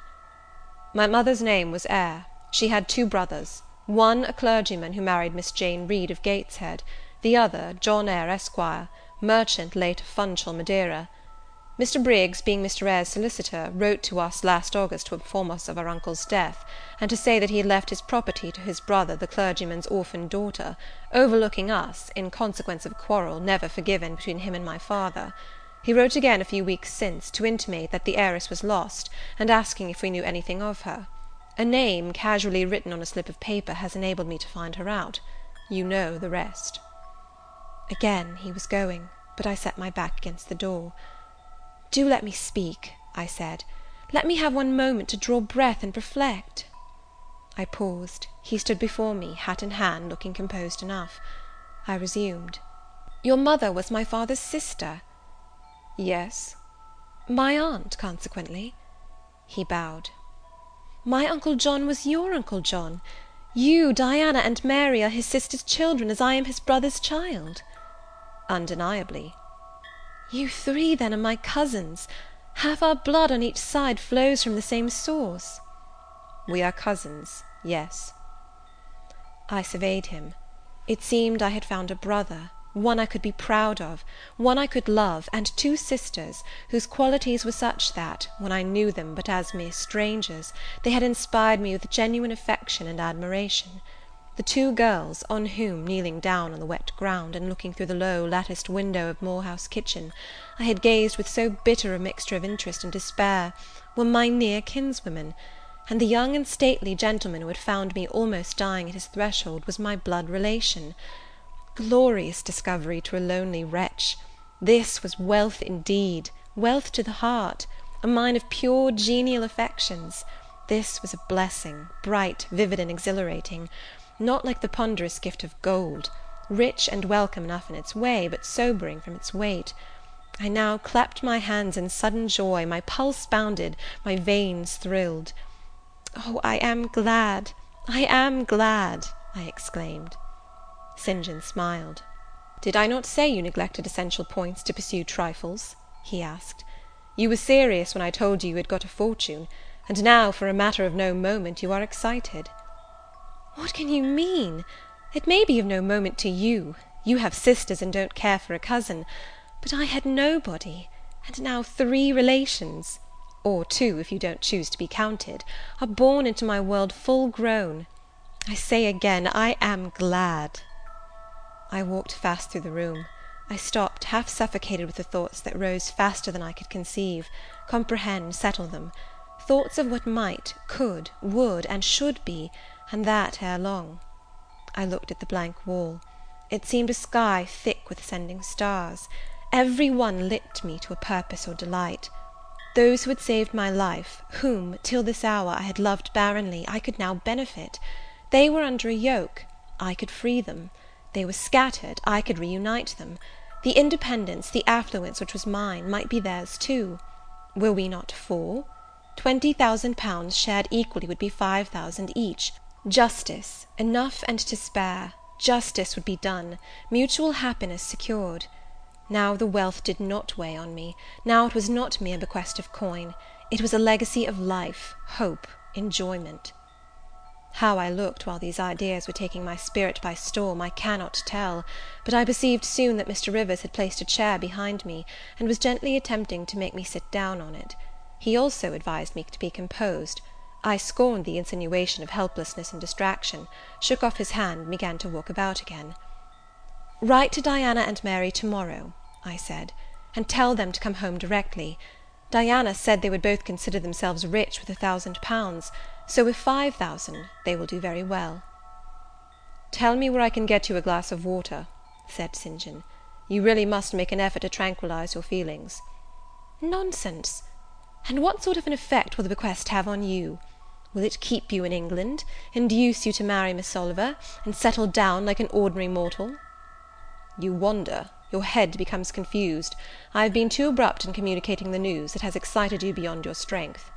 My mother's name was Eyre. She had two brothers; one a clergyman, who married Miss Jane Reed of Gateshead; the other, John Eyre, Esq., merchant late of Funchal, Madeira. Mr. Briggs, being Mr. Eyre's solicitor, wrote to us last August to inform us of our uncle's death, and to say that he had left his property to his brother the clergyman's orphan daughter, overlooking us, in consequence of a quarrel never forgiven between him and my father. He wrote again a few weeks since, to intimate that the heiress was lost, and asking if we knew anything of her. A name, casually written on a slip of paper, has enabled me to find her out. You know the rest. Again he was going, but I set my back against the door. "Do let me speak," I said; "let me have one moment to draw breath and reflect." I paused; he stood before me, hat in hand, looking composed enough. I resumed. "Your mother was my father's sister?" "Yes." "My aunt, consequently?" He bowed. "My uncle John was your uncle John? You, Diana, and Mary are his sister's children, as I am his brother's child?" "Undeniably." You three, then, are my cousins? Half our blood on each side flows from the same source?" "We are cousins, yes." I surveyed him. It seemed I had found a brother, one I could be proud of, one I could love, and two sisters, whose qualities were such that, when I knew them but as mere strangers, they had inspired me with genuine affection and admiration. The two girls, on whom, kneeling down on the wet ground, and looking through the low latticed window of Moor House kitchen, I had gazed with so bitter a mixture of interest and despair, were my near kinswomen; and the young and stately gentleman who had found me almost dying at his threshold was my blood relation. Glorious discovery to a lonely wretch! This was wealth indeed, wealth to the heart; a mine of pure, genial affections. This was a blessing, bright, vivid, and exhilarating not like the ponderous gift of gold; rich and welcome enough in its way, but sobering from its weight. I now clapped my hands in sudden joy, my pulse bounded, my veins thrilled. "Oh, I am glad, I am glad!" I exclaimed. St. John smiled. "Did I not say you neglected essential points to pursue trifles?" he asked. "You were serious when I told you you had got a fortune, and now, for a matter of no moment, you are excited. "What can you mean? It may be of no moment to you; you have sisters, and don't care for a cousin; but I had nobody, and now three relations or two, if you don't choose to be counted are born into my world full grown. I say again, I am glad." I walked fast through the room. I stopped, half suffocated with the thoughts that rose faster than I could conceive, comprehend, settle them; thoughts of what might, could, would, and should be and that ere long. I looked at the blank wall. It seemed a sky thick with ascending stars. Every one lit me to a purpose or delight. Those who had saved my life, whom, till this hour, I had loved barrenly, I could now benefit. They were under a yoke, I could free them; they were scattered, I could reunite them. The independence, the affluence which was mine, might be theirs too. Were we not four? Twenty thousand pounds shared equally would be five thousand each. Justice, enough and to spare, justice would be done, mutual happiness secured. Now the wealth did not weigh on me; now it was not mere bequest of coin; it was a legacy of life, hope, enjoyment. How I looked while these ideas were taking my spirit by storm, I cannot tell; but I perceived soon that Mr. Rivers had placed a chair behind me, and was gently attempting to make me sit down on it. He also advised me to be composed. I scorned the insinuation of helplessness and distraction, shook off his hand, and began to walk about again. "Write to Diana and Mary to morrow," I said, "and tell them to come home directly. Diana said they would both consider themselves rich with a thousand pounds; so with five thousand they will do very well." "Tell me where I can get you a glass of water," said St. John. "You really must make an effort to tranquillize your feelings." "Nonsense! And what sort of an effect will the bequest have on you? Will it keep you in England, induce you to marry Miss Oliver, and settle down like an ordinary mortal?" "You wander; your head becomes confused. I have been too abrupt in communicating the news; it has excited you beyond your strength."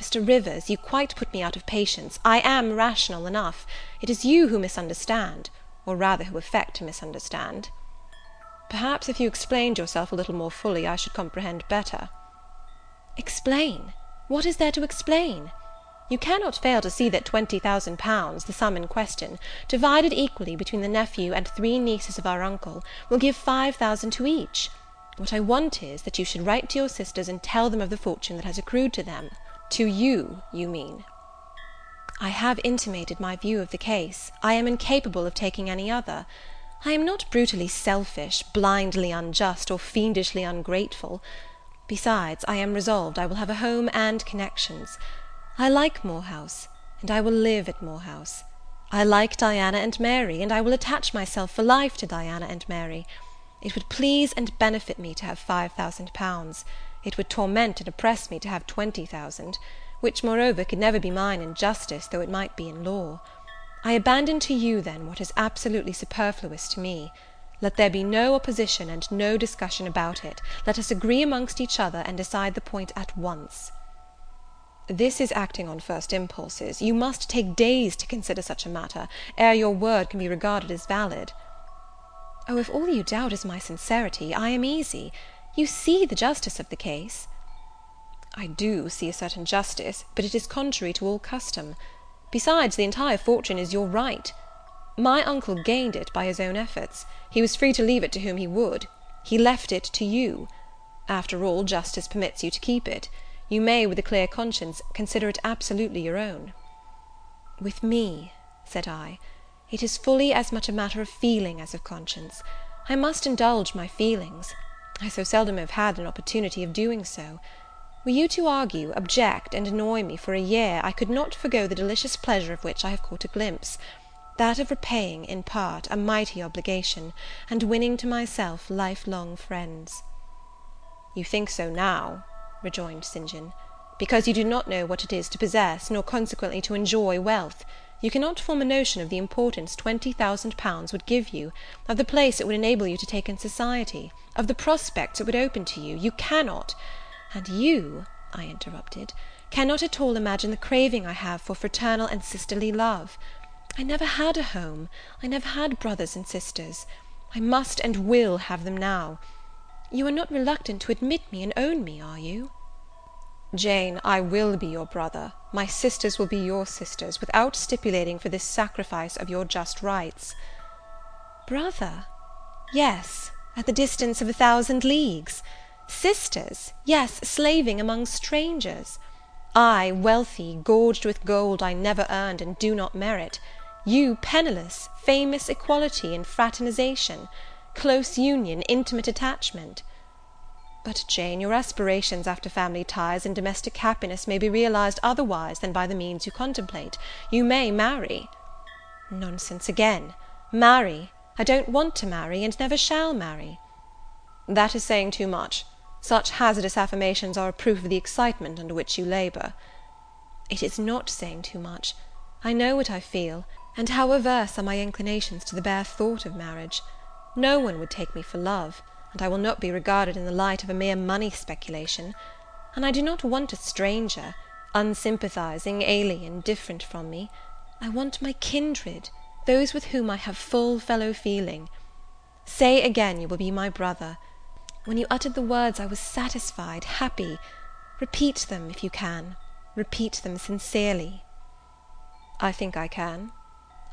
Mr. Rivers, you quite put me out of patience. I am rational enough. It is you who misunderstand, or rather who affect to misunderstand. Perhaps if you explained yourself a little more fully, I should comprehend better. Explain! What is there to explain? You cannot fail to see that twenty thousand pounds, the sum in question, divided equally between the nephew and three nieces of our uncle, will give five thousand to each. What I want is, that you should write to your sisters and tell them of the fortune that has accrued to them. To you, you mean. I have intimated my view of the case. I am incapable of taking any other. I am not brutally selfish, blindly unjust, or fiendishly ungrateful. Besides, I am resolved I will have a home and connections. I like Moor House, and I will live at Moor House. I like Diana and Mary, and I will attach myself for life to Diana and Mary. It would please and benefit me to have five thousand pounds. It would torment and oppress me to have twenty thousand, which, moreover, could never be mine in justice, though it might be in law. I abandon to you, then, what is absolutely superfluous to me. Let there be no opposition and no discussion about it. Let us agree amongst each other, and decide the point at once." This is acting on first impulses. You must take days to consider such a matter, ere your word can be regarded as valid. Oh, if all you doubt is my sincerity, I am easy. You see the justice of the case. I do see a certain justice, but it is contrary to all custom. Besides, the entire fortune is your right. My uncle gained it by his own efforts. He was free to leave it to whom he would. He left it to you. After all, justice permits you to keep it. You may, with a clear conscience, consider it absolutely your own. With me, said I, it is fully as much a matter of feeling as of conscience. I must indulge my feelings. I so seldom have had an opportunity of doing so. Were you to argue, object, and annoy me for a year, I could not forego the delicious pleasure of which I have caught a glimpse; that of repaying, in part, a mighty obligation, and winning to myself life long friends. "You think so now," rejoined St. John, "because you do not know what it is to possess, nor consequently to enjoy wealth. You cannot form a notion of the importance twenty thousand pounds would give you, of the place it would enable you to take in society, of the prospects it would open to you. You cannot. And you," I interrupted, "cannot at all imagine the craving I have for fraternal and sisterly love. I never had a home, I never had brothers and sisters. I must and will have them now. You are not reluctant to admit me and own me, are you?" "Jane, I will be your brother, my sisters will be your sisters, without stipulating for this sacrifice of your just rights." "Brother? Yes, at the distance of a thousand leagues. Sisters! yes, slaving among strangers. I, wealthy, gorged with gold I never earned and do not merit; you, penniless, famous equality and fraternization, close union, intimate attachment. But, Jane, your aspirations after family ties and domestic happiness may be realized otherwise than by the means you contemplate. You may marry." "Nonsense again! Marry! I don't want to marry, and never shall marry." "That is saying too much. Such hazardous affirmations are a proof of the excitement under which you labour." "It is not saying too much. I know what I feel, and how averse are my inclinations to the bare thought of marriage. No one would take me for love, I will not be regarded in the light of a mere money speculation; and I do not want a stranger, unsympathizing, alien, different from me. I want my kindred, those with whom I have full fellow feeling. Say again you will be my brother. When you uttered the words I was satisfied, happy. Repeat them, if you can; repeat them sincerely." "I think I can.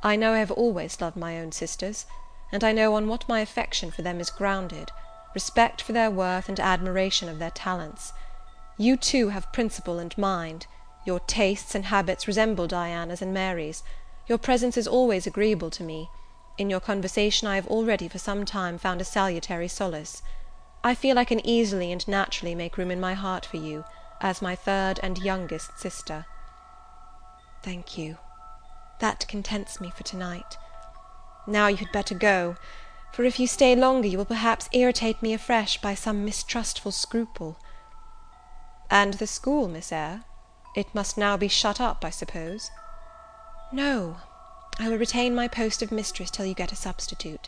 I know I have always loved my own sisters, and I know on what my affection for them is grounded, respect for their worth and admiration of their talents. You, too, have principle and mind; your tastes and habits resemble Diana's and Mary's; your presence is always agreeable to me; in your conversation I have already for some time found a salutary solace. I feel I can easily and naturally make room in my heart for you, as my third and youngest sister." "Thank you. That contents me for to night. Now you had better go; for if you stay longer you will perhaps irritate me afresh by some mistrustful scruple." "And the school, Miss Eyre? It must now be shut up, I suppose?" "No; I will retain my post of mistress till you get a substitute."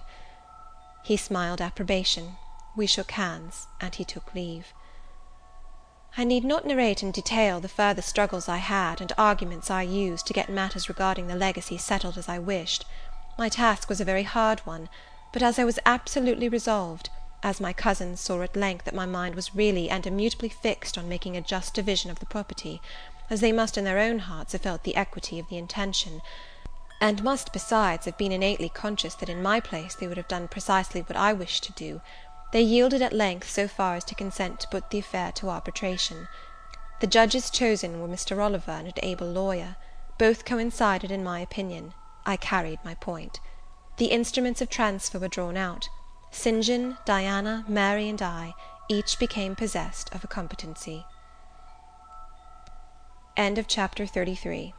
He smiled approbation we shook hands, and he took leave. I need not narrate in detail the further struggles I had, and arguments I used, to get matters regarding the legacy settled as I wished. My task was a very hard one; but as I was absolutely resolved, as my cousins saw at length that my mind was really and immutably fixed on making a just division of the property, as they must in their own hearts have felt the equity of the intention, and must besides have been innately conscious that in my place they would have done precisely what I wished to do, they yielded at length so far as to consent to put the affair to arbitration. The judges chosen were Mr. Oliver and an able lawyer. Both coincided in my opinion. I carried my point. The instruments of transfer were drawn out. St. John, Diana, Mary, and I, each became possessed of a competency. CHAPTER XXXIV.